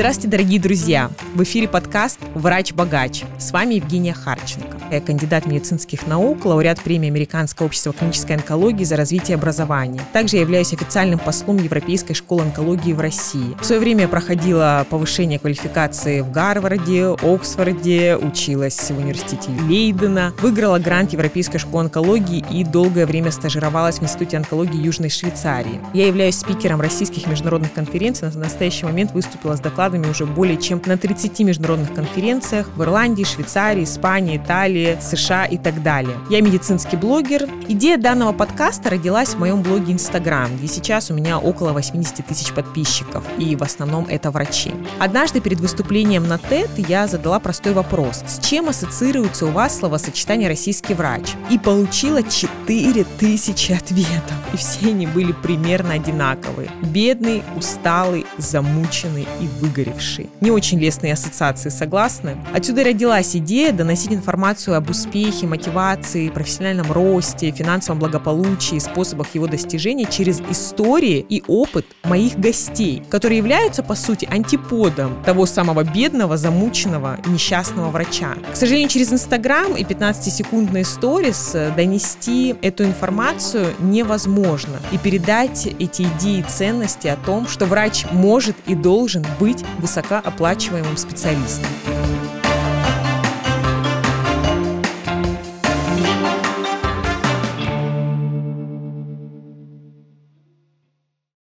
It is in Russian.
Здравствуйте, дорогие друзья! В эфире подкаст «Врач-богач». С вами Евгения Харченко. Я кандидат медицинских наук, лауреат премии Американского общества клинической онкологии за развитие образования. Также я являюсь официальным послом Европейской школы онкологии в России. В свое время я проходила повышение квалификации в Гарварде, Оксфорде, училась в университете Лейдена, выиграла грант Европейской школы онкологии и долгое время стажировалась в Институте онкологии Южной Швейцарии. Я являюсь спикером российских международных конференций. На настоящий момент выступила с докладами уже более чем на 30 международных конференциях в Ирландии, Швейцарии, Испании, Италии, США и так далее. Я медицинский блогер. Идея данного подкаста родилась в моем блоге Instagram, где сейчас у меня около 80 тысяч подписчиков, и в основном это врачи. Однажды перед выступлением на TED я задала простой вопрос. С чем ассоциируется у вас словосочетание «российский врач»? И получила 4000 ответов. И все они были примерно одинаковые. Бедный, усталый, замученный и выгоревший. Не очень лестные ассоциации, согласны? Отсюда родилась идея доносить информацию об успехе, мотивации, профессиональном росте, финансовом благополучии, способах его достижения через истории и опыт моих гостей, которые являются, по сути, антиподом того самого бедного, замученного, несчастного врача. К сожалению, через Инстаграм и 15-секундные сторис э, донести эту информацию невозможно и передать эти идеи и ценности о том, что врач может и должен быть высокооплачиваемым специалистом.